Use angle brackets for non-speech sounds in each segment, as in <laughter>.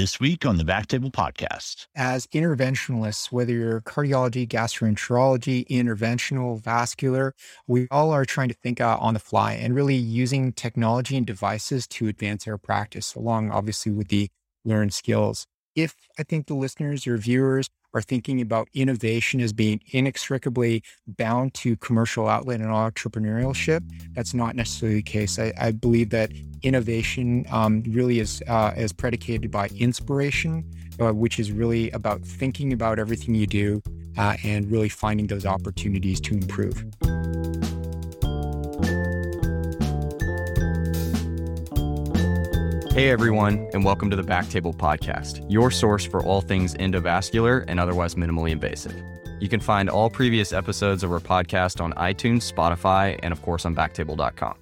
this week on the Back Table Podcast. As interventionalists, whether you're cardiology, gastroenterology, interventional, vascular, we all are trying to think uh, on the fly and really using technology and devices to advance our practice, along obviously with the learned skills. If I think the listeners or viewers are thinking about innovation as being inextricably bound to commercial outlet and entrepreneurship. That's not necessarily the case. I, I believe that innovation um, really is uh, is predicated by inspiration, uh, which is really about thinking about everything you do uh, and really finding those opportunities to improve. Hey everyone, and welcome to the Backtable Podcast, your source for all things endovascular and otherwise minimally invasive. You can find all previous episodes of our podcast on iTunes, Spotify, and of course on backtable.com.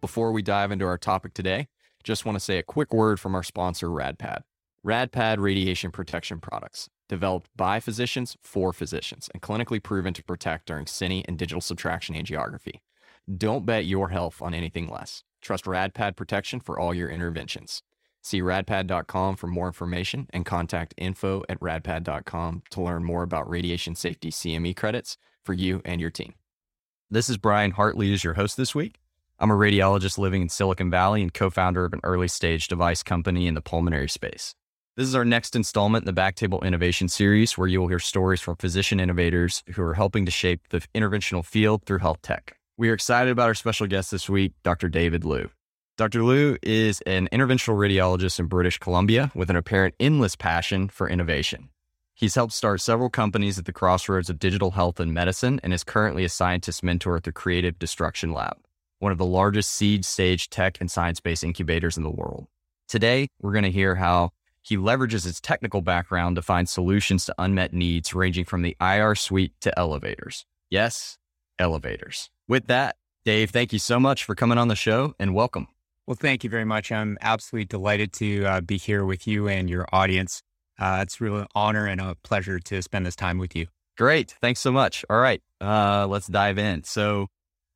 Before we dive into our topic today, just want to say a quick word from our sponsor, RadPad. RadPad radiation protection products, developed by physicians for physicians and clinically proven to protect during cine and digital subtraction angiography. Don't bet your health on anything less. Trust RadPad protection for all your interventions. See radpad.com for more information and contact info at radpad.com to learn more about radiation safety CME credits for you and your team. This is Brian Hartley as your host this week. I'm a radiologist living in Silicon Valley and co-founder of an early stage device company in the pulmonary space. This is our next installment in the Backtable Innovation Series, where you will hear stories from physician innovators who are helping to shape the interventional field through health tech. We are excited about our special guest this week, Dr. David Liu. Dr. Liu is an interventional radiologist in British Columbia with an apparent endless passion for innovation. He's helped start several companies at the crossroads of digital health and medicine and is currently a scientist mentor at the Creative Destruction Lab, one of the largest seed stage tech and science based incubators in the world. Today, we're going to hear how he leverages his technical background to find solutions to unmet needs ranging from the IR suite to elevators. Yes, elevators. With that, Dave, thank you so much for coming on the show and welcome. Well, thank you very much. I'm absolutely delighted to uh, be here with you and your audience. Uh, it's really an honor and a pleasure to spend this time with you. Great. Thanks so much. All right. Uh, let's dive in. So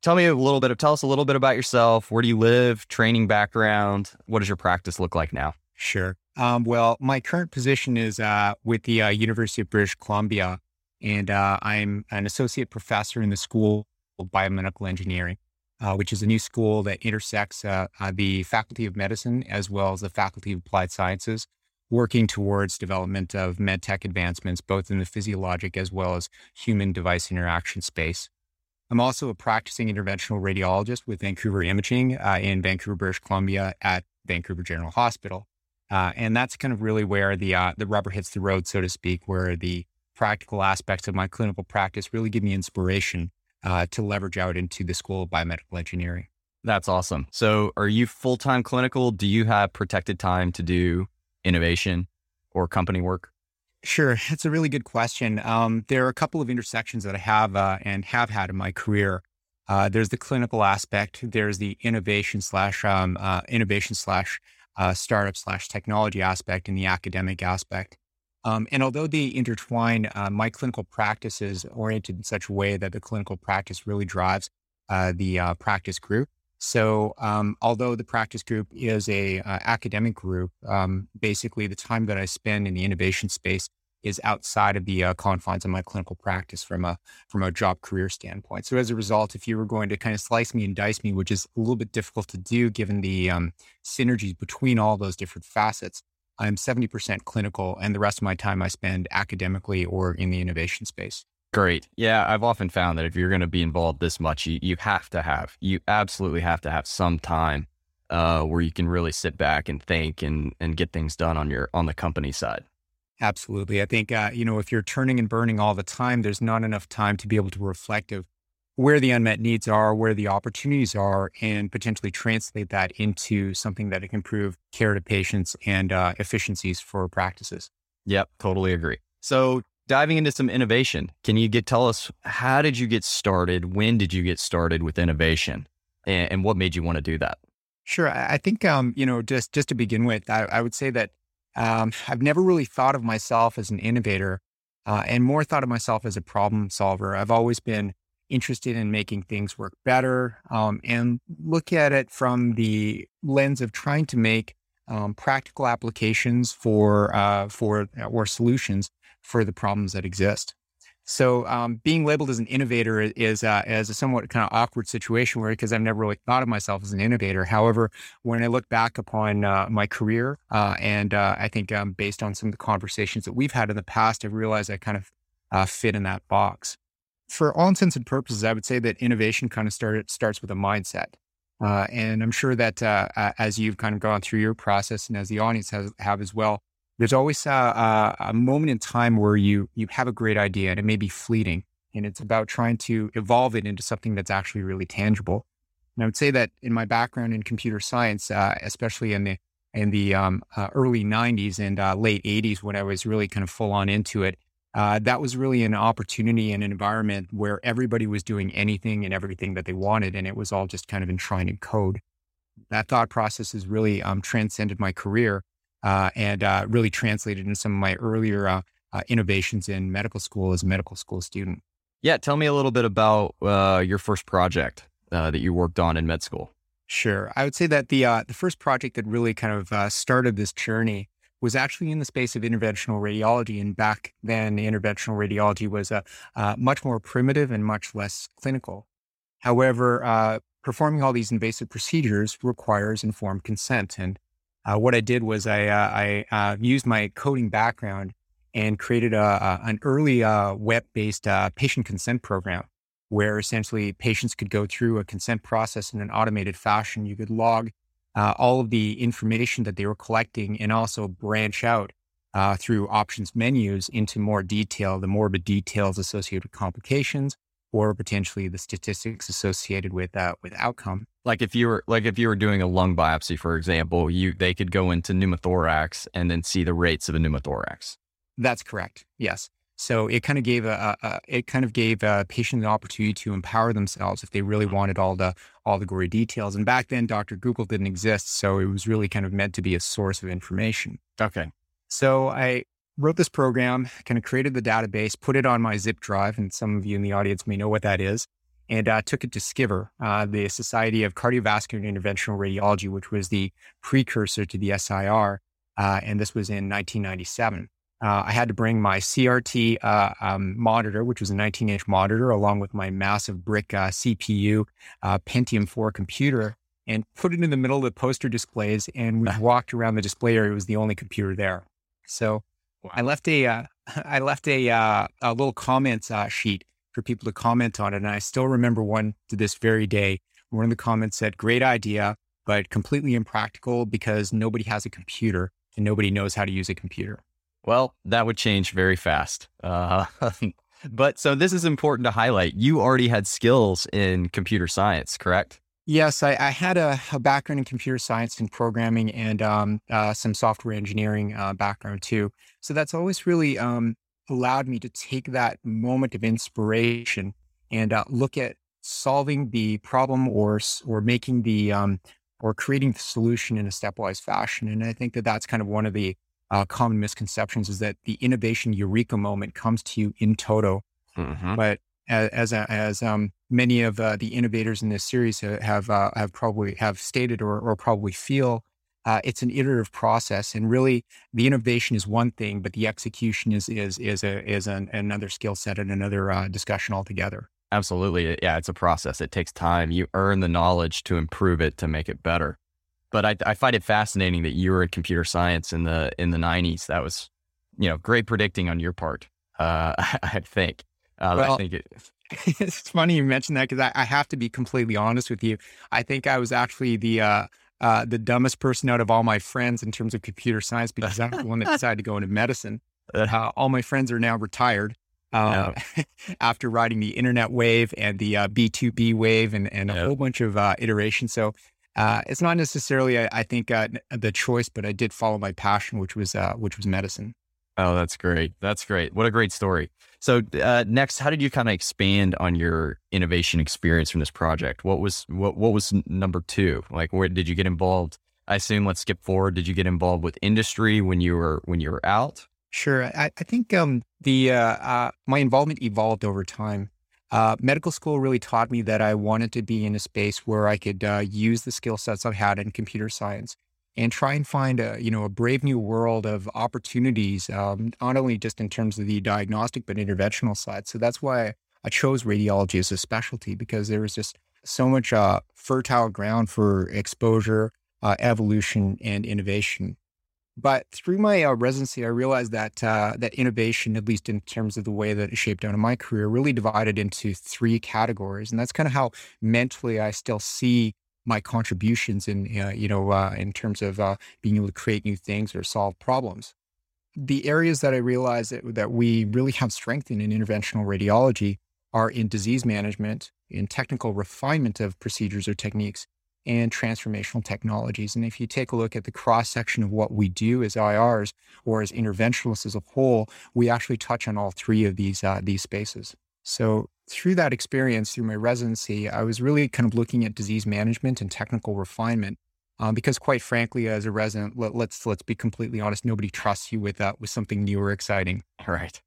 tell me a little bit of, tell us a little bit about yourself. Where do you live? Training background? What does your practice look like now? Sure. Um, well, my current position is uh, with the uh, University of British Columbia, and uh, I'm an associate professor in the School Biomedical Engineering uh, which is a new school that intersects uh, uh, the Faculty of Medicine as well as the Faculty of Applied Sciences, working towards development of medtech advancements, both in the physiologic as well as human device interaction space. I'm also a practicing interventional radiologist with Vancouver Imaging uh, in Vancouver, British Columbia at Vancouver General Hospital. Uh, and that's kind of really where the, uh, the rubber hits the road, so to speak, where the practical aspects of my clinical practice really give me inspiration uh, to leverage out into the School of Biomedical Engineering. That's awesome. So, are you full time clinical? Do you have protected time to do innovation or company work? Sure, that's a really good question. Um, there are a couple of intersections that I have uh, and have had in my career. Uh, there's the clinical aspect. There's the innovation slash um, uh, innovation slash uh, startup slash technology aspect, and the academic aspect. Um, and although they intertwine, uh, my clinical practice is oriented in such a way that the clinical practice really drives uh, the uh, practice group. So, um, although the practice group is a uh, academic group, um, basically the time that I spend in the innovation space is outside of the uh, confines of my clinical practice from a from a job career standpoint. So, as a result, if you were going to kind of slice me and dice me, which is a little bit difficult to do given the um, synergies between all those different facets, I'm 70% clinical, and the rest of my time I spend academically or in the innovation space. Great. Yeah, I've often found that if you're going to be involved this much, you, you have to have, you absolutely have to have some time uh, where you can really sit back and think and, and get things done on your, on the company side. Absolutely. I think, uh, you know, if you're turning and burning all the time, there's not enough time to be able to reflect of where the unmet needs are, where the opportunities are, and potentially translate that into something that can improve care to patients and uh, efficiencies for practices. Yep, totally agree. So diving into some innovation, can you get tell us how did you get started? When did you get started with innovation, and, and what made you want to do that? Sure, I think um, you know just just to begin with, I, I would say that um, I've never really thought of myself as an innovator, uh, and more thought of myself as a problem solver. I've always been interested in making things work better um, and look at it from the lens of trying to make um, practical applications for uh, for or solutions for the problems that exist. So um, being labeled as an innovator is uh, is a somewhat kind of awkward situation where because I've never really thought of myself as an innovator. However, when I look back upon uh, my career uh, and uh, I think um, based on some of the conversations that we've had in the past, I've realized I kind of uh, fit in that box. For all intents and purposes, I would say that innovation kind of started starts with a mindset. Uh, and I'm sure that as you've kind of gone through your process and as the audience has have as well, there's always a, a, a, moment in time where you you have a great idea and it may be fleeting and it's about trying to evolve it into something that's actually really tangible and i would say that in my background in computer science uh, especially in the in the um, uh, early 90s and uh, late 80s when i was really kind of full on into it uh, that was really an opportunity and an environment where everybody was doing anything and everything that they wanted and it was all just kind of enshrined in code that thought process has really um, transcended my career uh, and uh, really translated into some of my earlier uh, uh, innovations in medical school as a medical school student. Yeah, tell me a little bit about uh, your first project that you worked on in med school. Sure, I would say that the the first project that really kind of started this journey was actually in the space of interventional radiology. And back then, interventional radiology was a much more primitive and much less clinical. However, performing all these invasive procedures requires informed consent. And uh, what I did was I, uh, I uh, used my coding background and created a, a an early uh, web-based uh, patient consent program where essentially patients could go through a consent process in an automated fashion. You could log uh, all of the information that they were collecting and also branch out through options menus into more detail, the morbid details associated with complications or potentially the statistics associated with that with outcome. Like if you were like if you were doing a lung biopsy, for example, you they could go into pneumothorax and then see the rates of a pneumothorax. That's correct. Yes. So it kind of gave a, a, it kind of gave a patient the opportunity to empower themselves if they really wanted all the all the gory details. And back then, Dr. Google didn't exist, so it was really kind of meant to be a source of information. Okay. So I wrote this program, kind of created the database, put it on my zip drive, and some of you in the audience may know what that is, and uh, took it to SCVIR, uh, the Society of Cardiovascular and Interventional Radiology, which was the precursor to the SIR, uh, and this was in 1997. Uh, I had to bring my CRT uh, um, monitor, which was a 19 inch monitor, along with my massive brick uh, CPU Pentium 4 computer, and put it in the middle of the poster displays. And we <laughs> walked around the display area; it was the only computer there. So I left a uh, <laughs> I left a uh, a little comments uh, sheet for people to comment on it, and I still remember one to this very day. One of the comments said, "Great idea, but completely impractical because nobody has a computer and nobody knows how to use a computer." Well, that would change very fast. Uh, <laughs> but so this is important to highlight. You already had skills in computer science, correct? Yes, I, I had a, a, background in computer science and programming and um, uh, some software engineering uh, background too. So that's always really um, allowed me to take that moment of inspiration and uh, look at solving the problem or or making the um, or creating the solution in a stepwise fashion. And I think that that's kind of one of the uh, common misconceptions is that the innovation eureka moment comes to you in toto, mm-hmm. but as as, as um, many of uh, the innovators in this series have uh, have probably have stated or, or probably feel uh, it's an iterative process. And really the innovation is one thing but the execution is is is a is an, another skill set and another uh, discussion altogether. Absolutely. Yeah it's a process. It takes time. You earn the knowledge to improve it to make it better but I, I find it fascinating that you were in computer science in the in the 90s that was you know great predicting on your part uh, <laughs> I think uh, well, I think it, <laughs> it's funny you mentioned that because I, I, have to be completely honest with you. I think I was actually the uh, uh, the dumbest person out of all my friends in terms of computer science because I'm the one that <laughs> decided to go into medicine. Uh, all my friends are now retired uh, yeah. after riding the internet wave and the B2B uh, wave and, and a yeah. whole bunch of uh, iterations. So it's not necessarily, I, I think, the choice, but I did follow my passion, which was which was medicine. Oh, that's great. That's great. What a great story. So uh, next, how did you kind of expand on your innovation experience from this project? What was what what was number two? Like, where did you get involved? I assume. Let's skip forward. Did you get involved with industry when you were when you were out? Sure. I, I think um, the uh, uh, my involvement evolved over time. Uh, medical school really taught me that I wanted to be in a space where I could uh, use the skill sets I've had in computer science and try and find a you know a brave new world of opportunities, um, not only just in terms of the diagnostic but interventional side. So that's why I chose radiology as a specialty because there was just so much uh, fertile ground for exposure, uh, evolution, and innovation. But through my uh, residency, I realized that uh, that innovation, at least in terms of the way that it shaped out in my career, really divided into three categories, and that's kind of how mentally I still see my contributions in uh, you know uh, in terms of uh, being able to create new things or solve problems. The areas that I realized that, that we really have strength in in interventional radiology are in disease management, in technical refinement of procedures or techniques, and transformational technologies. And if you take a look at the cross section of what we do as IRs or as interventionalists as a whole, we actually touch on all three of these uh, these spaces. So through that experience, through my residency, I was really kind of looking at disease management and technical refinement. Um, because quite frankly, as a resident, let, us let's, let's be completely honest, nobody trusts you with that uh, with something new or exciting. Right.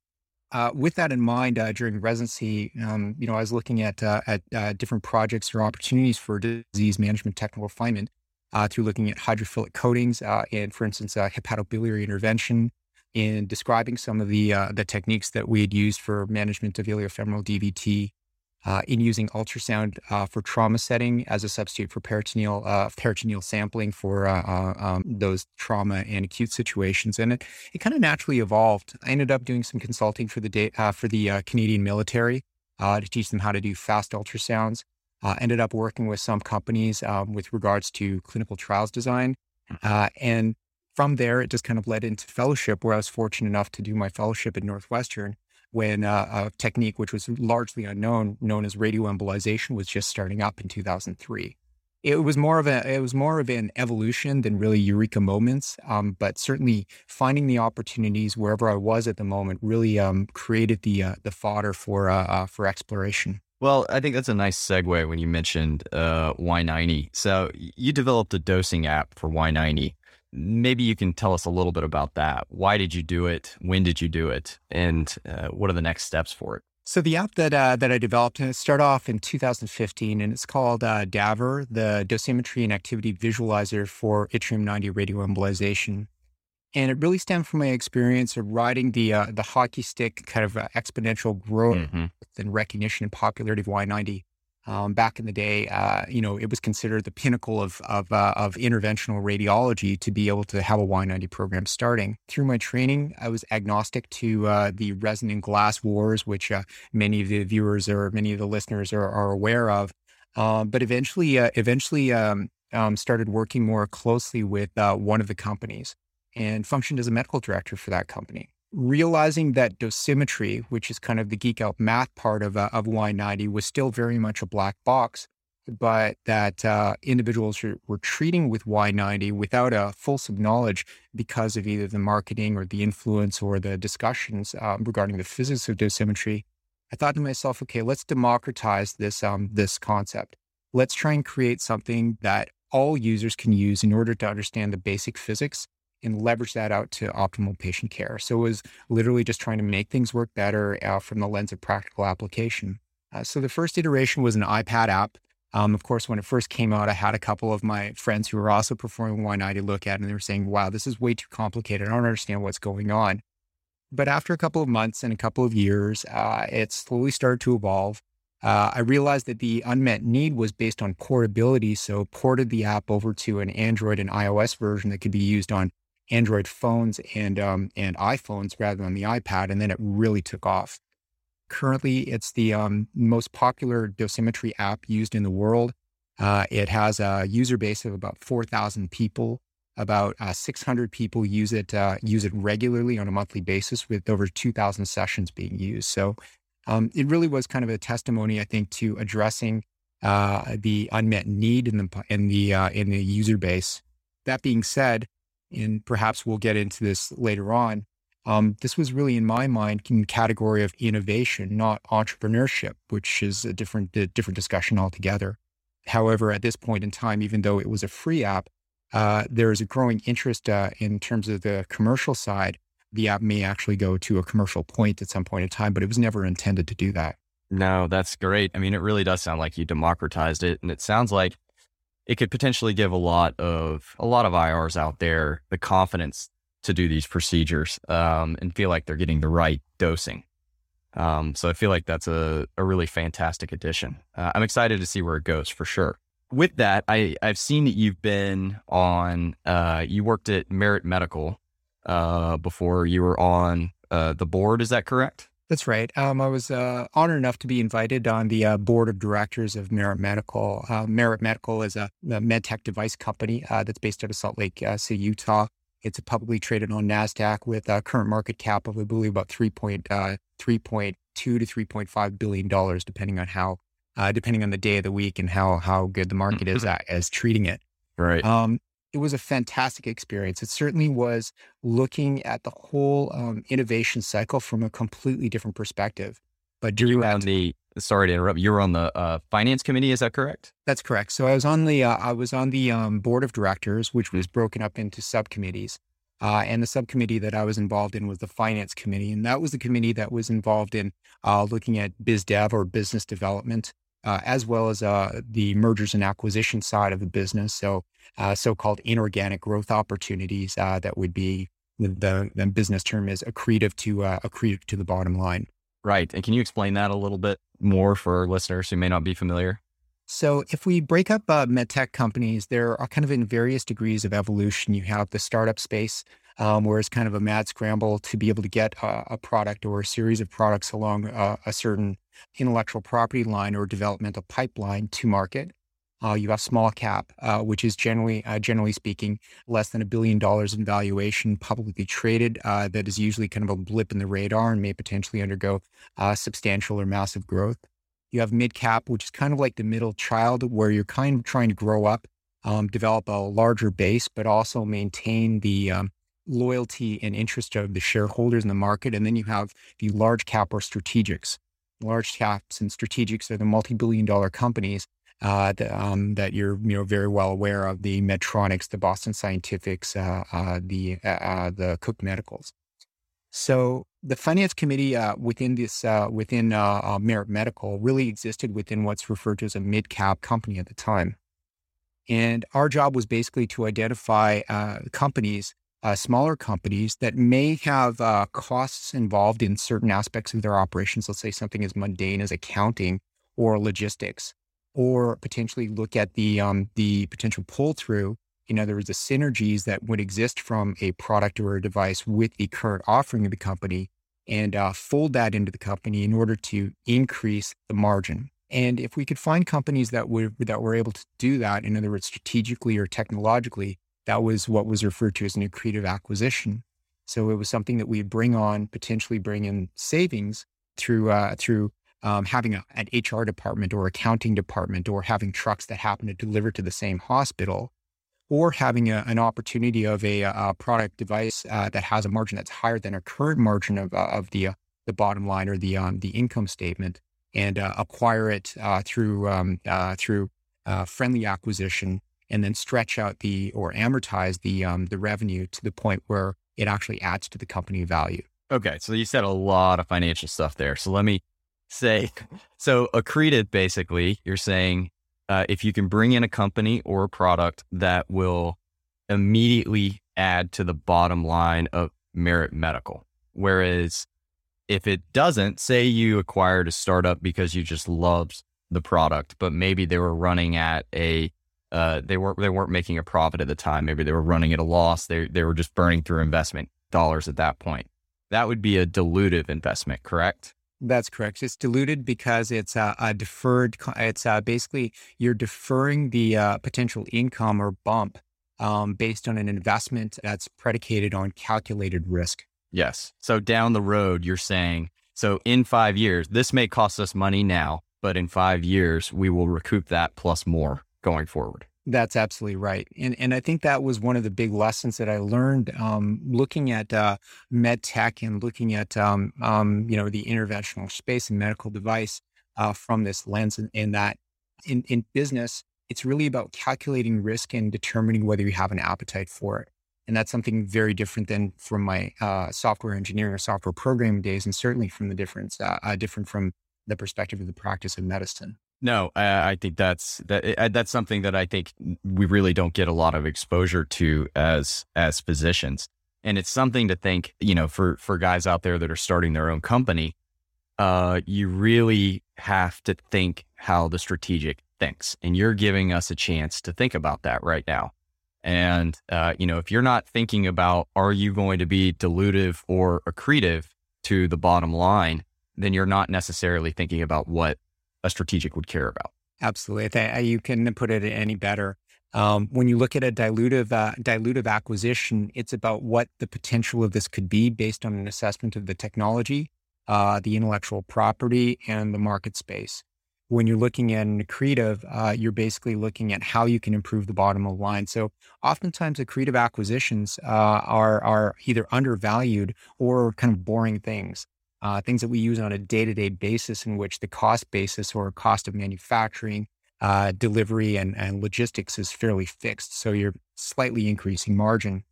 Uh, with that in mind, uh, during residency, um, you know, I was looking at uh, at uh, different projects or opportunities for disease management technical refinement uh, through looking at hydrophilic coatings and, for instance, hepatobiliary intervention, in describing some of the the techniques that we had used for management of iliofemoral DVT, uh, in using ultrasound uh, for trauma setting as a substitute for peritoneal uh, peritoneal sampling for uh, uh, um, those trauma and acute situations, and it it kind of naturally evolved. I ended up doing some consulting for the day, uh, for the Canadian military to teach them how to do fast ultrasounds. ended up working with some companies um, with regards to clinical trials design, and from there it just kind of led into fellowship, where I was fortunate enough to do my fellowship at Northwestern when uh, a technique which was largely unknown, known as radioembolization, was just starting up in 2003. It was more of a it was more of an evolution than really eureka moments, um, but certainly finding the opportunities wherever I was at the moment really um, created the uh, the fodder for uh, uh for exploration. Well, I think that's a nice segue when you mentioned uh, Y90. So you developed a dosing app for Y90 maybe you can tell us a little bit about that. Why did you do it? When did you do it? And uh, what are the next steps for it? So the app that uh, that I developed uh, started off in 2015, and it's called uh, DAVR, the Dosimetry and Activity Visualizer for Yttrium-90 Radioembolization. And it really stemmed from my experience of riding the uh, the hockey stick kind of uh, exponential growth mm-hmm. and recognition and popularity of Y90 um, back in the day, uh, you know, it was considered the pinnacle of of, uh, of, interventional radiology to be able to have a Y90 program starting. Through my training, I was agnostic to uh, the resin and glass wars, which uh, many of the viewers or many of the listeners are, are aware of. Um, but eventually, uh, eventually, um, um, started working more closely with uh, one of the companies and functioned as a medical director for that company realizing that dosimetry, which is kind of the geek out math part of, uh, of Y90, was still very much a black box, but that uh, individuals were, treating with Y90 without a fulsome knowledge because of either the marketing or the influence or the discussions um, regarding the physics of dosimetry. I thought to myself, okay, let's democratize this um, this concept. Let's try and create something that all users can use in order to understand the basic physics and leverage that out to optimal patient care. So it was literally just trying to make things work better uh, from the lens of practical application. Uh, so the first iteration was an iPad app. Um, of course, when it first came out, I had a couple of my friends who were also performing Y90 look at it, and they were saying, wow, this is way too complicated. I don't understand what's going on. But after a couple of months and a couple of years, uh, it slowly started to evolve. Uh, I realized that the unmet need was based on portability. So ported the app over to an Android and iOS version that could be used on Android phones and um, and iPhones rather than the iPad, and then it really took off. Currently, it's the um, most popular dosimetry app used in the world. Uh, it has a user base of about 4,000 people. About uh, 600 people use it uh, use it regularly on a monthly basis, with over 2,000 sessions being used. So, um, it really was kind of a testimony, I think, to addressing uh, the unmet need in the in the uh, in the user base. That being said, and perhaps we'll get into this later on. Um, this was really, in my mind, in category of innovation, not entrepreneurship, which is a different, a different discussion altogether. However, at this point in time, even though it was a free app, uh, there is a growing interest uh, in terms of the commercial side. The app may actually go to a commercial point at some point in time, but it was never intended to do that. No, that's great. I mean, it really does sound like you democratized it. And it sounds like it could potentially give a lot of a lot of IRs out there the confidence to do these procedures um, and feel like they're getting the right dosing. Um, so I feel like that's a, a really fantastic addition. Uh, I'm excited to see where it goes for sure. With that, I, I've seen that you've been on, uh, you worked at Merit Medical uh, before you were on uh, the board. Is that correct? That's right. Um, I was uh, honored enough to be invited on the uh, board of directors of Merit Medical. Uh, Merit Medical is a, a medtech device company uh, that's based out of Salt Lake uh, City, Utah. It's a publicly traded on Nasdaq with a current market cap of, I believe, about three uh, three point two to three point five billion dollars, depending on how, depending on the day of the week and how how good the market is <laughs> at as treating it. Right. Um, it was a fantastic experience. It certainly was looking at the whole um, innovation cycle from a completely different perspective. But you were on the sorry to interrupt. You were on the uh, finance committee. Is that correct? That's correct. So I was on the uh, I was on the um, board of directors, which was broken up into subcommittees. Uh, and the subcommittee that I was involved in was the finance committee, and that was the committee that was involved in uh, looking at biz dev or business development, uh, as well as uh, the mergers and acquisition side of the business. So uh, so-called inorganic growth opportunities uh, that would be the, the business term is accretive to uh, accretive to the bottom line. Right. And can you explain that a little bit more for listeners who may not be familiar? So, if we break up uh, medtech companies, there are kind of in various degrees of evolution. You have the startup space, um, where it's kind of a mad scramble to be able to get a, a product or a series of products along uh, a certain intellectual property line or developmental pipeline to market. Uh, you have small cap, uh, which is generally, uh, generally speaking, less than a billion dollars in valuation, publicly traded. Uh, that is usually kind of a blip in the radar and may potentially undergo uh, substantial or massive growth. You have mid cap, which is kind of like the middle child, where you're kind of trying to grow up, um, develop a larger base, but also maintain the um, loyalty and interest of the shareholders in the market. And then you have the large cap or strategics. Large caps and strategics are the multi-billion dollar companies uh, the, um, that you're you know very well aware of the Medtronics, the Boston Scientifics, uh, uh, the uh, uh, the Cook Medicals. So the finance committee uh, within this within Merit Medical really existed within what's referred to as a mid cap company at the time, and our job was basically to identify companies. Smaller companies that may have costs involved in certain aspects of their operations. Let's say something as mundane as accounting or logistics or potentially look at the um, the potential pull through. In other words, the synergies that would exist from a product or a device with the current offering of the company, and uh, fold that into the company in order to increase the margin. And if we could find companies that were that were able to do that, in other words, strategically or technologically, that was what was referred to as an accretive acquisition. So it was something that we'd bring on, potentially bring in savings through uh, through um, having a, an HR department or accounting department or having trucks that happen to deliver to the same hospital or having a, an opportunity of a, a product device uh, that has a margin that's higher than a current margin of, uh, of the, uh, the bottom line or the, um, the income statement and uh, acquire it uh, through, um, through friendly acquisition and then stretch out the or amortize the, um, the revenue to the point where it actually adds to the company value. Okay. So you said a lot of financial stuff there. So let me say <laughs> so accretive basically you're saying uh, if you can bring in a company or a product that will immediately add to the bottom line of merit medical whereas if it doesn't say you acquired a startup because you just loved the product but maybe they were running at a uh, they weren't they weren't making a profit at the time maybe they were running at a loss they they were just burning through investment dollars at that point that would be a dilutive investment correct that's correct. It's diluted because it's a, a deferred. It's uh, basically you're deferring the uh, potential income or bump um, based on an investment that's predicated on calculated risk. Yes. So down the road, you're saying so in five years, this may cost us money now, but in five years, we will recoup that plus more going forward. That's absolutely right, and and I think that was one of the big lessons that I learned um, looking at uh, med tech and looking at um, um, you know the interventional space and medical device uh, from this lens. In that, in in business, it's really about calculating risk and determining whether you have an appetite for it, and that's something very different than from my uh, software engineering or software programming days, and certainly from the difference uh, uh, different from the perspective of the practice of medicine. No, I, I think that's that that's something that I think we really don't get a lot of exposure to as as physicians, and it's something to think. You know, for for guys out there that are starting their own company, uh, you really have to think how the strategic thinks, and you're giving us a chance to think about that right now. And uh, you know, if you're not thinking about are you going to be dilutive or accretive to the bottom line, then you're not necessarily thinking about what a strategic would care about. Absolutely. you couldn't put it any better. Um, when you look at a dilutive uh, dilutive acquisition, it's about what the potential of this could be based on an assessment of the technology, uh, the intellectual property, and the market space. When you're looking at an accretive, uh, you're basically looking at how you can improve the bottom of the line. So, oftentimes, accretive acquisitions uh, are are either undervalued or kind of boring things uh, things that we use on a day to day basis, in which the cost basis or cost of manufacturing, uh, delivery, and, and logistics is fairly fixed. So you're slightly increasing margin.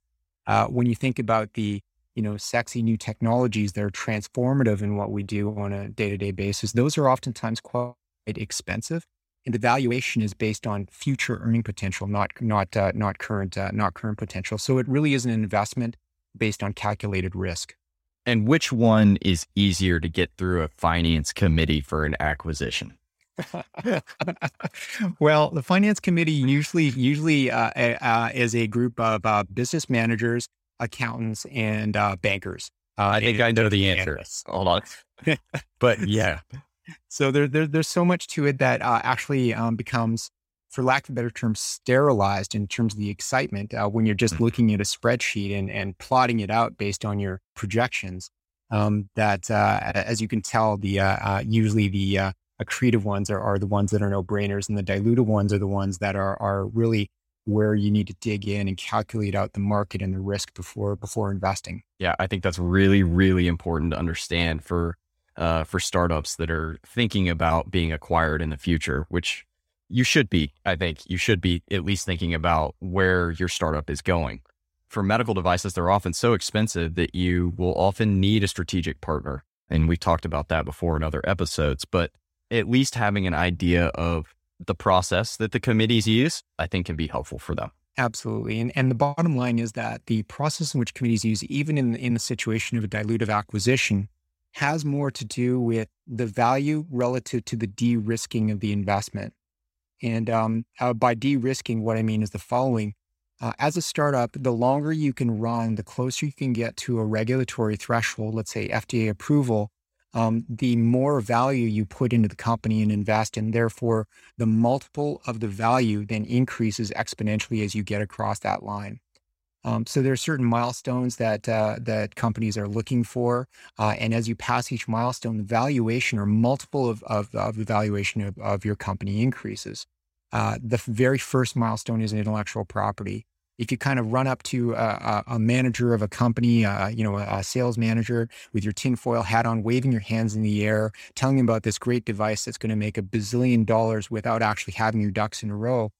Uh, when you think about the you know sexy new technologies that are transformative in what we do on a day to day basis, those are oftentimes quite expensive. And the valuation is based on future earning potential, not not uh, not current uh, not current potential. So it really is an investment based on calculated risk. And which one is easier to get through a finance committee for an acquisition? <laughs> well, the finance committee usually usually uh, uh, is a group of uh, business managers, accountants, and uh, bankers. Uh, I think I know the answer. Analysts. Hold on, <laughs> but yeah. So there, there, there's so much to it that uh, actually um, becomes for lack of a better term, sterilized in terms of the excitement uh, when you're just mm-hmm. looking at a spreadsheet and, and plotting it out based on your projections. Um, that, uh, as you can tell, the uh, uh usually the uh, accretive ones are, are the ones that are no brainers, and the dilutive ones are the ones that are are really where you need to dig in and calculate out the market and the risk before before investing. Yeah, I think that's really really important to understand for uh, for startups that are thinking about being acquired in the future, which you should be, I think, you should be at least thinking about where your startup is going. For medical devices, they're often so expensive that you will often need a strategic partner. And we've talked about that before in other episodes, but at least having an idea of the process that the committees use, I think can be helpful for them. Absolutely. And, and the bottom line is that the process in which committees use, even in, in the situation of a dilutive acquisition, has more to do with the value relative to the de risking of the investment. And um, uh, by de risking, what I mean is the following. Uh, as a startup, the longer you can run, the closer you can get to a regulatory threshold, let's say FDA approval, um, the more value you put into the company and invest, and therefore the multiple of the value then increases exponentially as you get across that line. Um, so there are certain milestones that uh, that companies are looking for, uh, and as you pass each milestone, the valuation or multiple of of, of the valuation of, of your company increases. Uh, the very first milestone is an intellectual property. If you kind of run up to a, a manager of a company, uh, you know, a, sales manager with your tinfoil hat on, waving your hands in the air, telling them about this great device that's going to make a bazillion dollars without actually having your ducks in a row,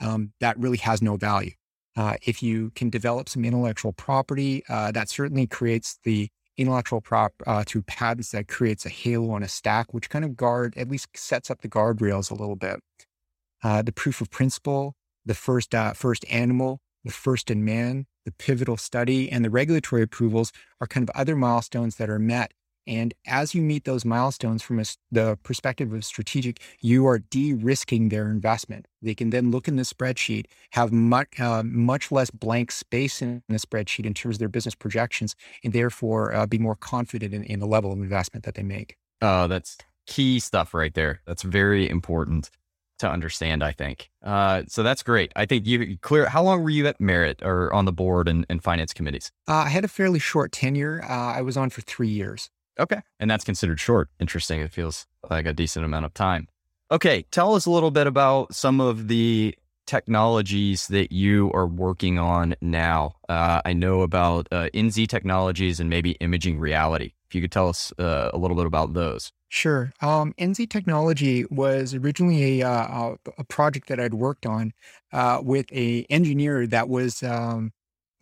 um, that really has no value. Uh, if you can develop some intellectual property, uh, that certainly creates the intellectual prop uh, through patents that creates a halo on a stack, which kind of guard, at least sets up the guardrails a little bit. Uh, the proof of principle, the first, uh, first animal, the first in man, the pivotal study, and the regulatory approvals are kind of other milestones that are met and as you meet those milestones from a, the perspective of strategic, you are de-risking their investment. They can then look in the spreadsheet, have much, uh, much less blank space in the spreadsheet in terms of their business projections, and therefore uh, be more confident in, in, the level of investment that they make. Oh, that's key stuff right there. That's very important to understand, I think. Uh, so that's great. I think you clear. How long were you at Merit or on the board and, and finance committees? Uh, I had a fairly short tenure. Uh, I was on for three years. Okay. And that's considered short. Interesting. It feels like a decent amount of time. Okay. Tell us a little bit about some of the technologies that you are working on now. Uh, I know about uh, NZ technologies and maybe imaging reality. If you could tell us uh, a little bit about those. Sure. Um, NZ Technology was originally a, uh, a project that I'd worked on uh, with a engineer that was um,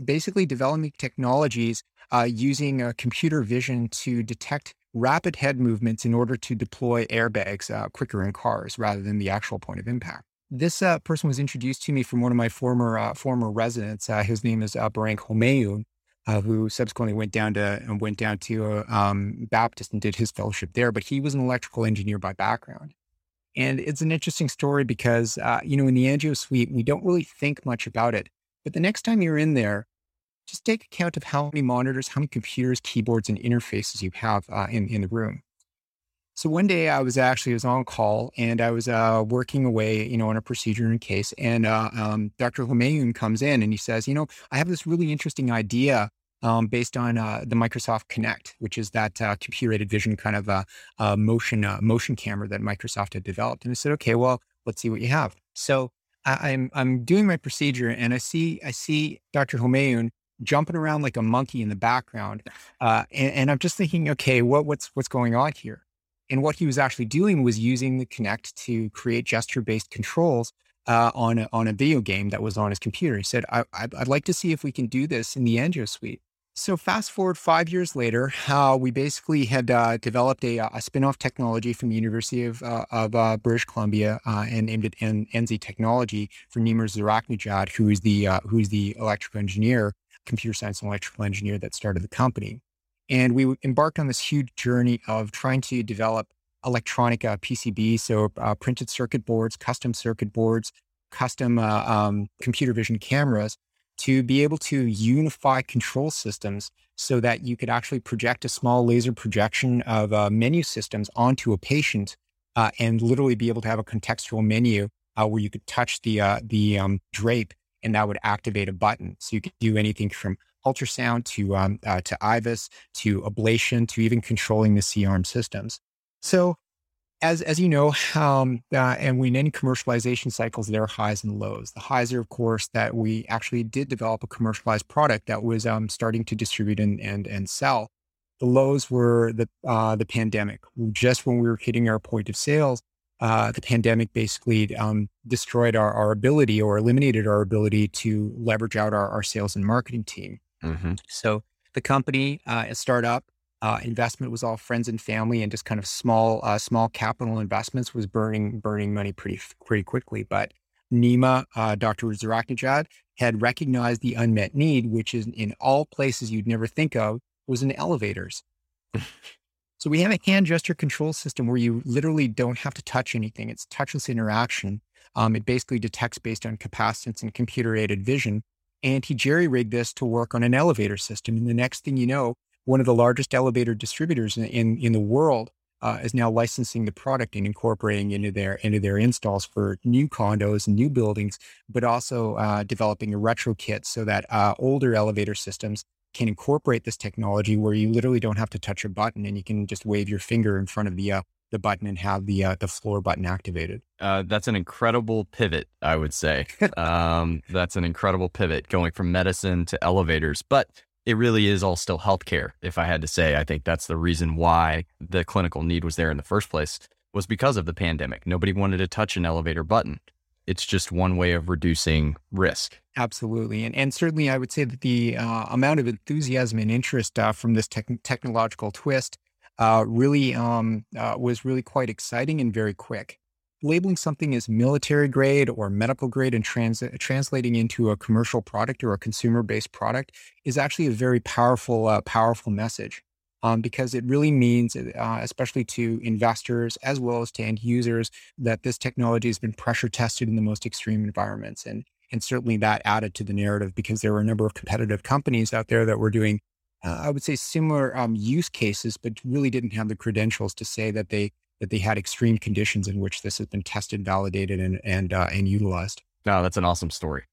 basically developing technologies uh, using uh, computer vision to detect rapid head movements in order to deploy airbags uh, quicker in cars rather than the actual point of impact. This uh, person was introduced to me from one of my former uh, former residents. His name is uh, Barank Homayoun, uh, who subsequently went down to and went down to um, Baptist and did his fellowship there. But he was an electrical engineer by background, and it's an interesting story because you know in the Angio suite we don't really think much about it, but the next time you're in there, just take account of how many monitors, how many computers, keyboards, and interfaces you have uh, in, in the room. So one day I was actually I was on call and I was uh, working away, you know, on a procedure in case, and uh, um, Dr. Homayoun comes in and he says, you know, I have this really interesting idea um, based on uh, the Microsoft Kinect, which is that uh, computer-aided vision kind of a, a motion uh, motion camera that Microsoft had developed. And I said, okay, well, let's see what you have. So I, am I'm, I'm doing my procedure and I see I see Dr. Homayoun jumping around like a monkey in the background. Uh, and, and, I'm just thinking, okay, what, what's, what's going on here? And what he was actually doing was using the Kinect to create gesture based controls uh, on, a, on a video game that was on his computer. He said, I, would like to see if we can do this in the Angio suite. So fast forward five years later, uh, we basically had uh, developed a, a spin-off technology from the University of, uh, of uh, British Columbia uh, and named it NZ Technology for Nima Ziraknejad, who is the uh, who is the electrical engineer computer science and electrical engineer that started the company. And we embarked on this huge journey of trying to develop electronic PCB, so printed circuit boards, custom circuit boards, custom um, computer vision cameras to be able to unify control systems so that you could actually project a small laser projection of uh, menu systems onto a patient uh, and literally be able to have a contextual menu uh, where you could touch the the um, drape and that would activate a button. So you could do anything from ultrasound to um, uh, to IVUS to ablation to even controlling the C-arm systems. So as as you know, um, uh, and when any commercialization cycles, there are highs and lows. The highs are, of course, that we actually did develop a commercialized product that was um, starting to distribute and and and sell. The lows were the uh, the pandemic. Just when we were hitting our point of sales, uh, the pandemic basically um, destroyed our, our ability or eliminated our ability to leverage out our, our sales and marketing team. Mm-hmm. So the company, uh, a startup, uh, investment was all friends and family, and just kind of small, uh, small capital investments was burning, burning money pretty, pretty quickly. But Nima, uh, Dr. Ziraknejad, had recognized the unmet need, which is in all places you'd never think of, was in elevators. <laughs> So we have a hand gesture control system where you literally don't have to touch anything. It's touchless interaction. Um, it basically detects based on capacitance and computer aided vision. And he jerry rigged this to work on an elevator system. And the next thing you know, one of the largest elevator distributors in, in, in the world uh, is now licensing the product and incorporating into their into their installs for new condos and new buildings, but also uh, developing a retro kit so that uh, older elevator systems can incorporate this technology where you literally don't have to touch a button and you can just wave your finger in front of the uh, the button and have the uh, the floor button activated. Uh, that's an incredible pivot, I would say. <laughs> um, that's an incredible pivot going from medicine to elevators, but it really is all still healthcare. If I had to say, I think that's the reason why the clinical need was there in the first place was because of the pandemic. Nobody wanted to touch an elevator button it's just one way of reducing risk. Absolutely. And, and certainly, I would say that the uh, amount of enthusiasm and interest uh, from this te- technological twist uh, really um, uh, was really quite exciting and very quick. Labeling something as military grade or medical grade and trans- translating into a commercial product or a consumer based product is actually a very powerful, uh, powerful message um, because it really means, uh, especially to investors as well as to end users, that this technology has been pressure tested in the most extreme environments. And, and certainly that added to the narrative because there were a number of competitive companies out there that were doing, uh, I would say, similar um, use cases, but really didn't have the credentials to say that they that they had extreme conditions in which this has been tested, validated, and and uh, and utilized. No, that's an awesome story.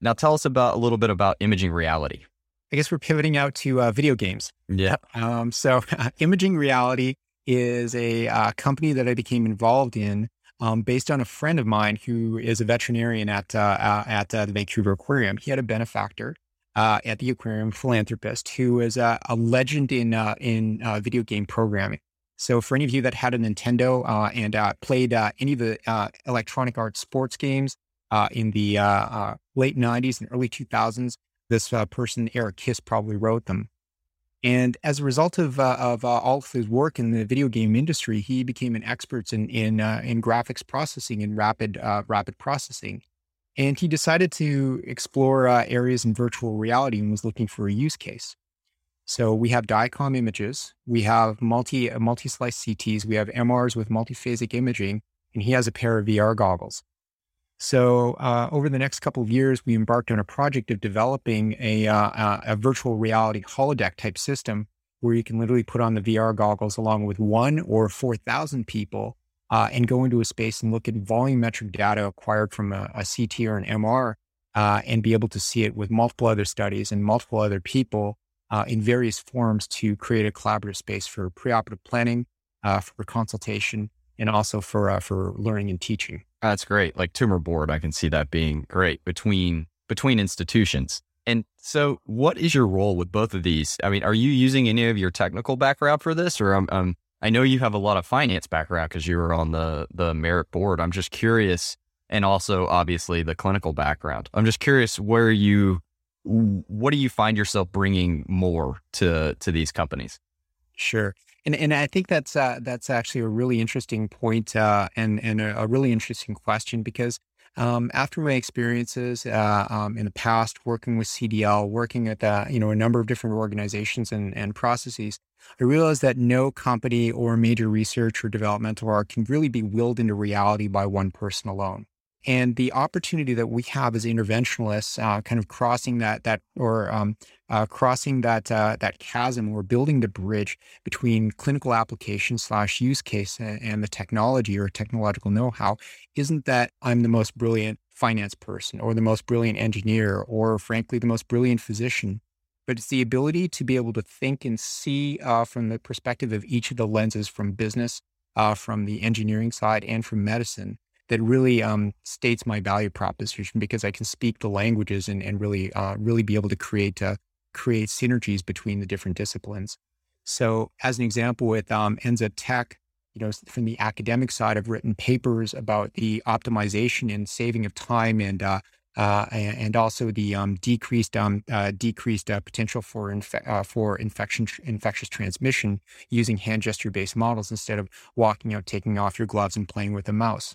Now, tell us about a little bit about imaging reality. I guess we're pivoting out to uh, video games. Yeah. Um, so, uh, <laughs> Imaging Reality is a uh, company that I became involved in um, based on a friend of mine who is a veterinarian at uh, uh, at uh, the Vancouver Aquarium. He had a benefactor at the aquarium, philanthropist, who is a legend in in video game programming. So, for any of you that had a Nintendo and played any of the Electronic Arts sports games in the late '90s and early 2000s, this uh, person, Eric Kiss, probably wrote them. And as a result of, uh, of uh, all of his work in the video game industry, he became an expert in in, uh, in graphics processing and rapid uh, rapid processing. And he decided to explore uh, areas in virtual reality and was looking for a use case. So we have DICOM images, we have multi uh, multi slice CTs, we have MRs with multiphasic imaging, and he has a pair of VR goggles. So uh, over the next couple of years, we embarked on a project of developing a, uh, a virtual reality holodeck type system where you can literally put on the VR goggles along with one or 4,000 people uh, and go into a space and look at volumetric data acquired from a, a CT or an MR uh, and be able to see it with multiple other studies and multiple other people uh, in various forms to create a collaborative space for preoperative planning, uh, for consultation, and also for for learning and teaching. That's great. Like tumor board, I can see that being great between between institutions. And so, what is your role with both of these? I mean, are you using any of your technical background for this, or um, um I know you have a lot of finance background because you were on the the merit board. I'm just curious, and also obviously the clinical background. I'm just curious where you, what do you find yourself bringing more to to these companies? Sure. And and I think that's uh, that's actually a really interesting point, uh, and and a, a, really interesting question because um, after my experiences uh, um, in the past working with CDL, working at the, you know a number of different organizations and and processes, I realized that no company or major research or developmental art can really be willed into reality by one person alone and the opportunity that we have as interventionalists, uh, kind of crossing that that or um, uh, crossing that uh, that chasm or building the bridge between clinical application slash use case and, the technology or technological know-how, isn't that I'm the most brilliant finance person or the most brilliant engineer or frankly the most brilliant physician but it's the ability to be able to think and see uh, from the perspective of each of the lenses from business, uh, from the engineering side, and from medicine that really um, states my value proposition because I can speak the languages and, and really uh, really be able to create uh, create synergies between the different disciplines. So, as an example, with um, NZ Tech, you know, from the academic side, I've written papers about the optimization and saving of time and uh, uh, and also the um, decreased um, uh, decreased uh, potential for uh, for infection infectious transmission using hand gesture based models instead of walking out, taking off your gloves, and playing with a mouse.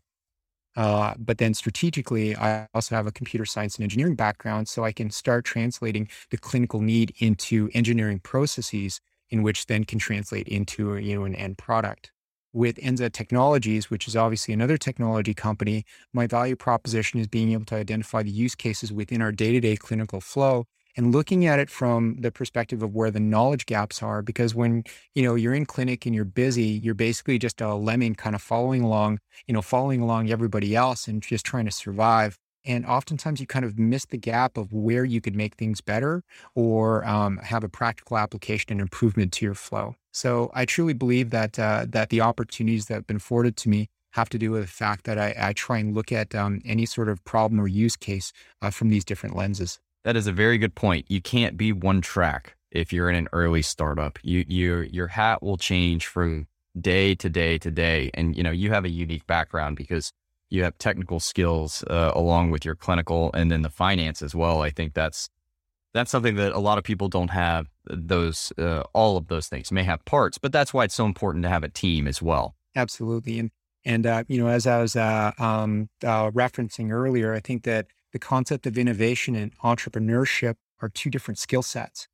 Uh, but then strategically, I also have a computer science and engineering background, so I can start translating the clinical need into engineering processes, in which then can translate into you know an end product. With Enza Technologies, which is obviously another technology company, my value proposition is being able to identify the use cases within our day-to-day clinical flow and looking at it from the perspective of where the knowledge gaps are because when you know you're in clinic and you're busy you're basically just a lemming kind of following along you know following along everybody else and just trying to survive and oftentimes you kind of miss the gap of where you could make things better or um, have a practical application and improvement to your flow so i truly believe that uh, that the opportunities that have been afforded to me have to do with the fact that I, I try and look at um, any sort of problem or use case uh, from these different lenses. That is a very good point. You can't be one track if you're in an early startup. You you your hat will change from day to day to day, and you know you have a unique background because you have technical skills uh, along with your clinical and then the finance as well. I think that's that's something that a lot of people don't have. Those uh, all of those things may have parts, but that's why it's so important to have a team as well. Absolutely, and and uh, you know as I was uh, um, uh, referencing earlier, I think that the concept of innovation and entrepreneurship are two different skill sets.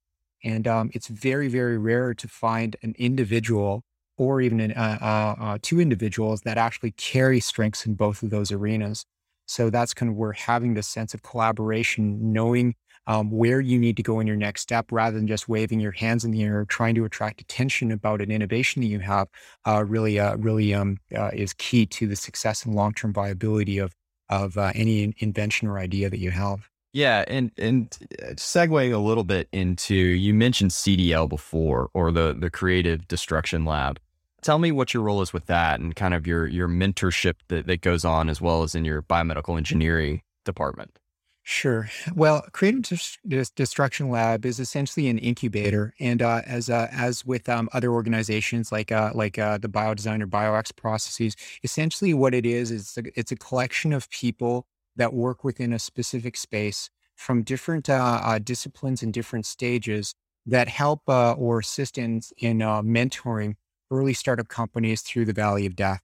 And um, it's very, very rare to find an individual or even an, uh, uh, uh, two individuals that actually carry strengths in both of those arenas. So that's kind of where having this sense of collaboration, knowing um, where you need to go in your next step rather than just waving your hands in the air, trying to attract attention about an innovation that you have, uh, really, uh, really um, is key to the success and long term viability of of uh, any invention or idea that you have. Yeah, and and uh, segueing a little bit into you mentioned CDL before or the the Creative Destruction Lab. Tell me what your role is with that and kind of your your mentorship that, that goes on as well as in your biomedical engineering department. Sure. Well, Creative Destruction Lab is essentially an incubator, and uh, as uh, as with um, other organizations like uh, like uh, the BioDesign or BioX processes, essentially what it is is a, it's a collection of people that work within a specific space from different uh, uh, disciplines and different stages that help uh, or assist in, in mentoring early startup companies through the valley of death.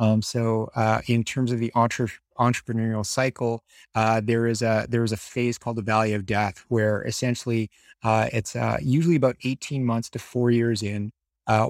Um, so, uh, in terms of the entre- entrepreneurial cycle, uh, there is a there is a phase called the valley of death, where essentially uh, it's uh, usually about eighteen months to four years in,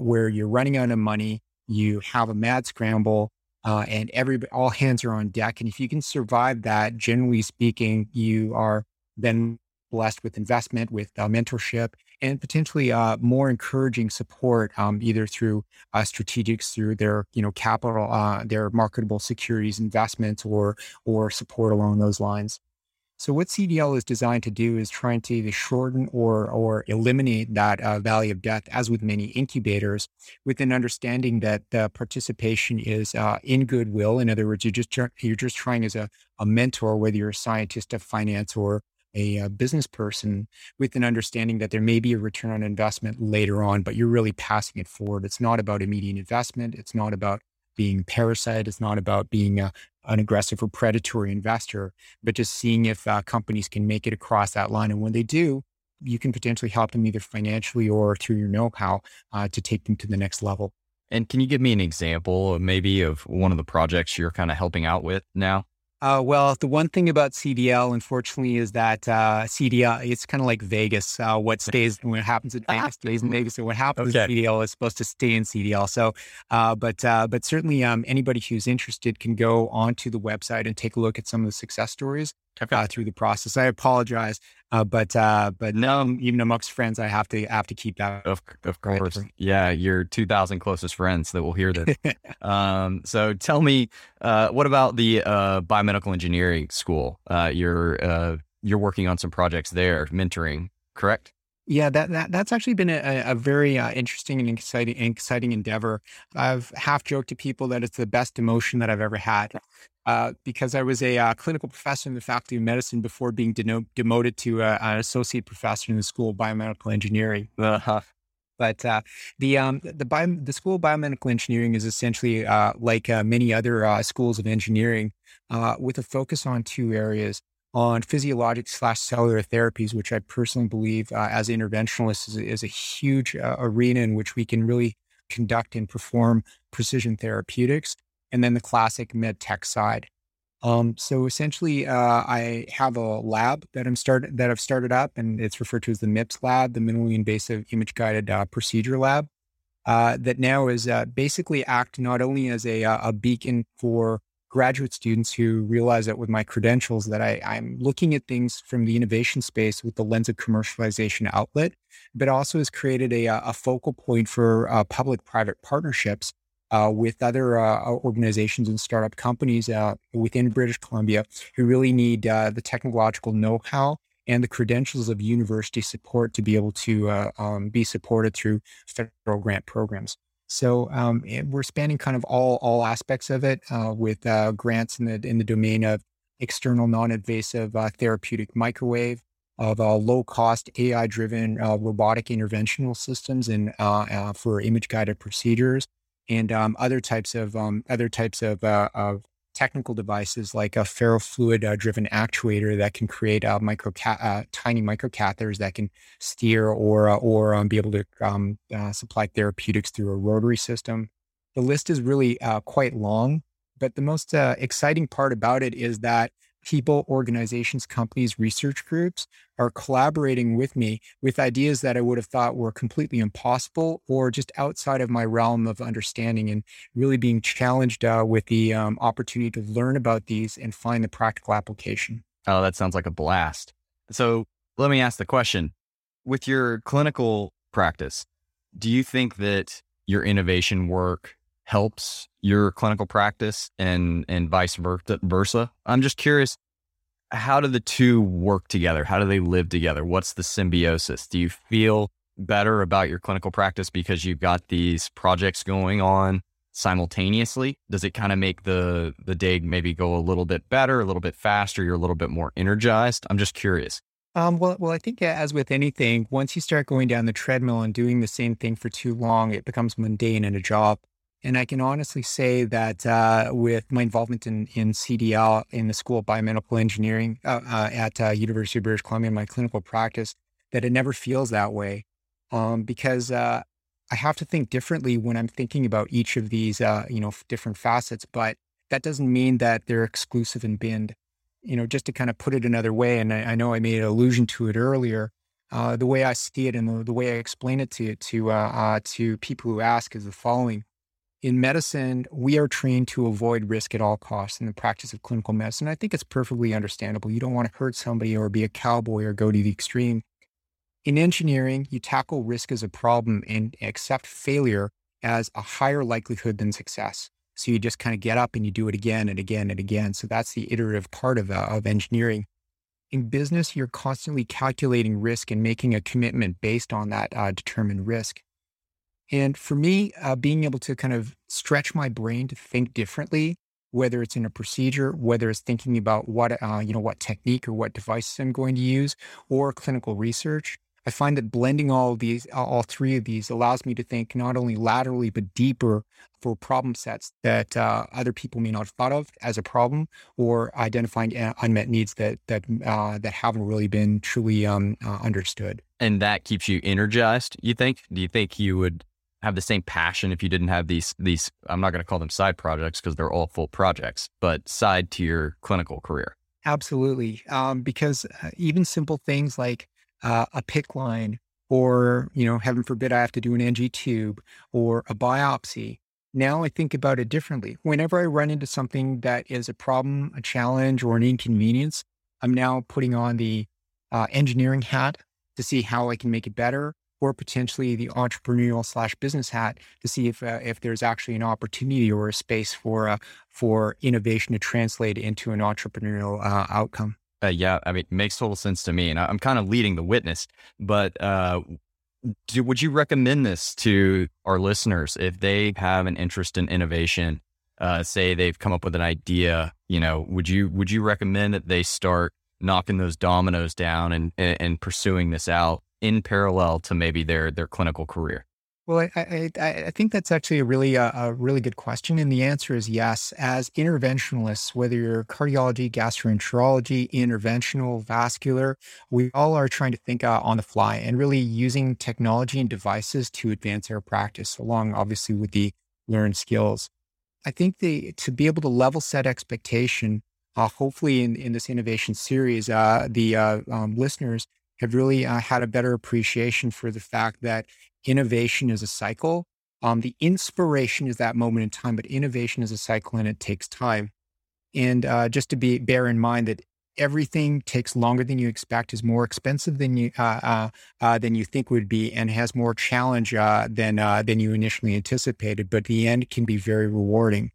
where you're running out of money, you have a mad scramble, and every all hands are on deck. And if you can survive that, generally speaking, you are then blessed with investment, with uh, mentorship, and potentially uh, more encouraging support, um, either through uh, strategics, through their you know capital, uh, their marketable securities investments, or or support along those lines. So what CDL is designed to do is trying to either shorten or or eliminate that uh, valley of death, as with many incubators, with an understanding that the participation is uh, in goodwill. In other words, you're just you're just trying as a, a mentor, whether you're a scientist, a finance, or a, a, uh, business person with an understanding that there may be a return on investment later on, but you're really passing it forward. It's not about immediate investment. It's not about being parasite. It's not about being a, an aggressive or predatory investor, but just seeing if uh, companies can make it across that line. And when they do, you can potentially help them either financially or through your know-how uh, to take them to the next level. And can you give me an example, maybe, of one of the projects you're kind of helping out with now? Uh, well, the one thing about CDL, unfortunately, is that uh, CDL, it's kind of like Vegas. Uh, what <laughs> stays, what happens in Vegas stays in <laughs> Vegas. And what happens okay. in CDL is supposed to stay in CDL. So, uh, but uh, but certainly um, anybody who's interested can go onto the website and take a look at some of the success stories okay. uh, through the process. I apologize, uh, but uh, but no, even amongst friends, I have to have to keep that. Of of course, right. yeah, your two thousand closest friends that will hear this. <laughs> um, so tell me, uh, what about the uh, biomedical engineering school? Uh, you're you're working on some projects there, mentoring, correct? Yeah, that, that that's actually been a, a very uh, interesting and exciting exciting endeavor. I've half joked to people that it's the best emotion that I've ever had uh, because I was a uh, clinical professor in the Faculty of Medicine before being deno- demoted to uh, an associate professor in the School of Biomedical Engineering. Uh-huh. But uh, the um, the, bio, the School of Biomedical Engineering is essentially uh, like many other schools of engineering, with a focus on two areas: on physiologic slash cellular therapies, which I personally believe, as interventionalists, is, is a huge arena in which we can really conduct and perform precision therapeutics and then the classic med tech side. Um, so essentially, uh, I have a lab that I'm started that I've started up, and it's referred to as the MIPS lab, the minimally invasive image guided uh, procedure lab. Uh, that now is uh, basically act not only as a, uh, a beacon for graduate students who realize that with my credentials that I, I'm looking at things from the innovation space with the lens of commercialization outlet, but also has created a, a focal point for uh, public-private partnerships uh, with other uh, organizations and startup companies uh, within British Columbia who really need uh, the technological know-how and the credentials of university support to be able to uh, um, be supported through federal grant programs. So um, we're spanning kind of all all aspects of it uh, with grants in the in the domain of external non-invasive therapeutic microwave, of uh, low cost AI driven uh, robotic interventional systems and uh, for image guided procedures, and um, other types of um, other types of, uh, of technical devices like a ferrofluid uh, driven actuator that can create uh, micro uh, tiny microcatheters that can steer or uh, or um, be able to um, uh, supply therapeutics through a rotary system. The list is really uh, quite long, but the most exciting part about it is that people, organizations, companies, research groups are collaborating with me with ideas that I would have thought were completely impossible or just outside of my realm of understanding and really being challenged uh, with the um, opportunity to learn about these and find the practical application. Oh, that sounds like a blast. So let me ask the question with your clinical practice, do you think that your innovation work helps your clinical practice and and vice versa. I'm just curious how do the two work together? How do they live together? What's the symbiosis? Do you feel better about your clinical practice because you've got these projects going on simultaneously? Does it kind of make the the day maybe go a little bit better, a little bit faster, you're a little bit more energized? I'm just curious. Um, well, well, I think as with anything, once you start going down the treadmill and doing the same thing for too long, it becomes mundane and a job. And I can honestly say that uh, with my involvement in, in CDL in the School of Biomedical Engineering uh, uh, at uh, University of British Columbia, in my clinical practice, that it never feels that way. Um, because uh, I have to think differently when I'm thinking about each of these, uh, you know, different facets. But that doesn't mean that they're exclusive and binned. You know, just to kind of put it another way, and I, I know I made an allusion to it earlier. The way I see it and the, the, way I explain it to to to people who ask is the following: In medicine, we are trained to avoid risk at all costs in the practice of clinical medicine. I think it's perfectly understandable. You don't want to hurt somebody or be a cowboy or go to the extreme. In engineering, you tackle risk as a problem and accept failure as a higher likelihood than success. So you just kind of get up and you do it again and again and again. So that's the iterative part of, uh, of engineering. In business, you're constantly calculating risk and making a commitment based on that uh, determined risk. And for me, uh, being able to kind of stretch my brain to think differently, whether it's in a procedure, whether it's thinking about what, uh, you know, what technique or what devices I'm going to use or clinical research, I find that blending all these, all three of these, allows me to think not only laterally but deeper for problem sets that uh, other people may not have thought of as a problem, or identifying uh, unmet needs that that uh, that haven't really been truly um, uh, understood. And that keeps you energized. You think? Do you think you would have the same passion if you didn't have these these? I'm not going to call them side projects because they're all full projects, but side to your clinical career. Absolutely, um, because uh, even simple things like uh, a PICC line, or, you know, heaven forbid, I have to do an NG tube or a biopsy. Now I think about it differently. Whenever I run into something that is a problem, a challenge, or an inconvenience, I'm now putting on the uh, engineering hat to see how I can make it better, or potentially the entrepreneurial slash business hat to see if uh, if there's actually an opportunity or a space for uh, for innovation to translate into an entrepreneurial uh, outcome. Uh, yeah, I mean, makes total sense to me, and I'm kind of leading the witness. But uh, do, would you recommend this to our listeners if they have an interest in innovation? Uh, say they've come up with an idea, you know, would you would you recommend that they start knocking those dominoes down and and pursuing this out in parallel to maybe their their clinical career? Well, I, I, I think that's actually a really uh, a really good question, and the answer is yes. As interventionalists, whether you're cardiology, gastroenterology, interventional, vascular, we all are trying to think uh, on the fly and really using technology and devices to advance our practice, along obviously with the learned skills. I think the to be able to level set expectation, uh, hopefully in in this innovation series, uh, the uh, um, listeners have really uh, had a better appreciation for the fact that innovation is a cycle. Um, the inspiration is that moment in time, but innovation is a cycle and it takes time. And uh, just to be bear in mind that everything takes longer than you expect, is more expensive than you uh, uh, uh than you think would be, and has more challenge uh, than uh, than you initially anticipated. But the end can be very rewarding.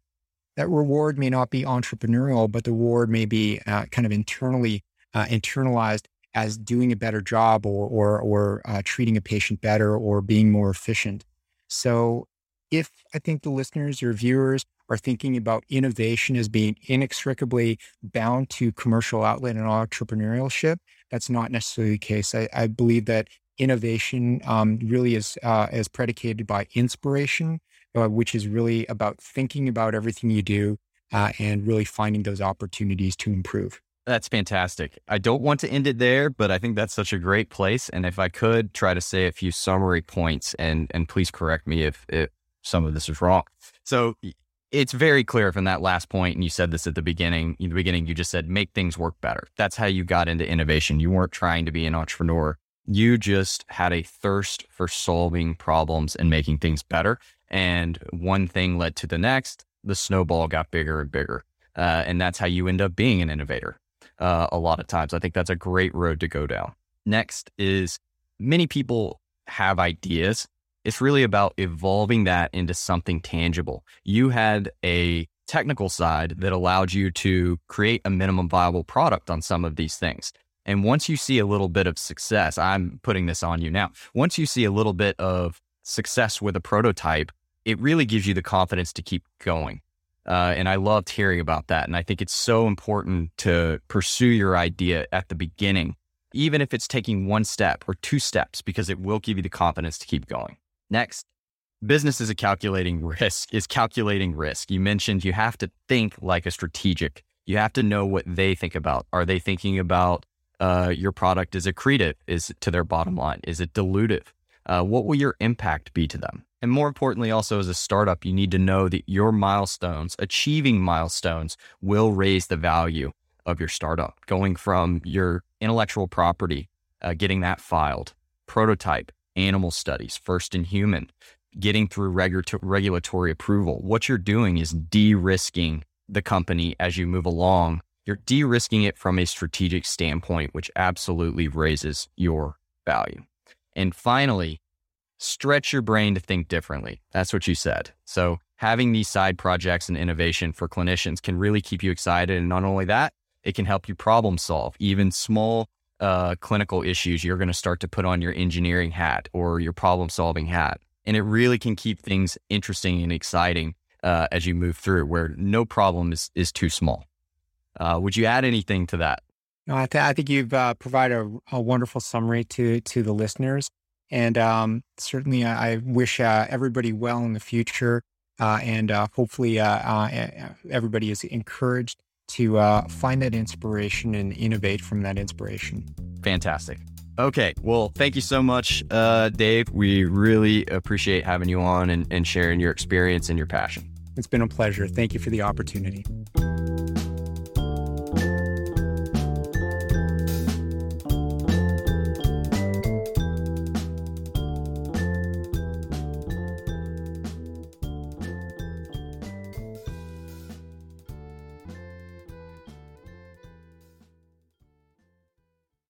That reward may not be entrepreneurial, but the reward may be kind of internally internalized as doing a better job or or, or uh, treating a patient better or being more efficient. So, if I think the listeners or viewers are thinking about innovation as being inextricably bound to commercial outlet and entrepreneurship, that's not necessarily the case. I, I believe that innovation um, really is uh, is predicated by inspiration, uh, which is really about thinking about everything you do uh, and really finding those opportunities to improve. That's fantastic. I don't want to end it there, but I think that's such a great place. And if I could try to say a few summary points, and and please correct me if, if some of this is wrong. So it's very clear from that last point, and you said this at the beginning. In the beginning, you just said make things work better. That's how you got into innovation. You weren't trying to be an entrepreneur. You just had a thirst for solving problems and making things better. And one thing led to the next. The snowball got bigger and bigger. Uh, and that's how you end up being an innovator uh, a lot of times. I think that's a great road to go down. Next is many people have ideas. It's really about evolving that into something tangible. You had a technical side that allowed you to create a minimum viable product on some of these things. And once you see a little bit of success, I'm putting this on you now. Once you see a little bit of success with a prototype, it really gives you the confidence to keep going. Uh, and I loved hearing about that. And I think it's so important to pursue your idea at the beginning, even if it's taking one step or two steps, because it will give you the confidence to keep going. Next, business is a calculating risk, is calculating risk. You mentioned you have to think like a strategic. You have to know what they think about. Are they thinking about uh, your product is accretive is to their bottom line? Is it dilutive? Uh, what will your impact be to them? And more importantly, also as a startup, you need to know that your milestones, achieving milestones, will raise the value of your startup. Going from your intellectual property, uh, getting that filed, prototype, animal studies, first in human, getting through regu- regulatory approval. What you're doing is de risking the company as you move along. You're de risking it from a strategic standpoint, which absolutely raises your value. And finally, stretch your brain to think differently. That's what you said. So, having these side projects and innovation for clinicians can really keep you excited. And not only that, it can help you problem solve even small uh, clinical issues. You're going to start to put on your engineering hat or your problem solving hat. And it really can keep things interesting and exciting uh, as you move through, where no problem is, is too small. Uh, would you add anything to that? No, I, th- I think you've uh, provided a, a, wonderful summary to to the listeners, and um, certainly I, I wish uh, everybody well in the future, uh, and uh, hopefully uh, everybody is encouraged to find that inspiration and innovate from that inspiration. Fantastic. Okay, well, thank you so much, Dave. We really appreciate having you on and, and sharing your experience and your passion. It's been a pleasure. Thank you for the opportunity.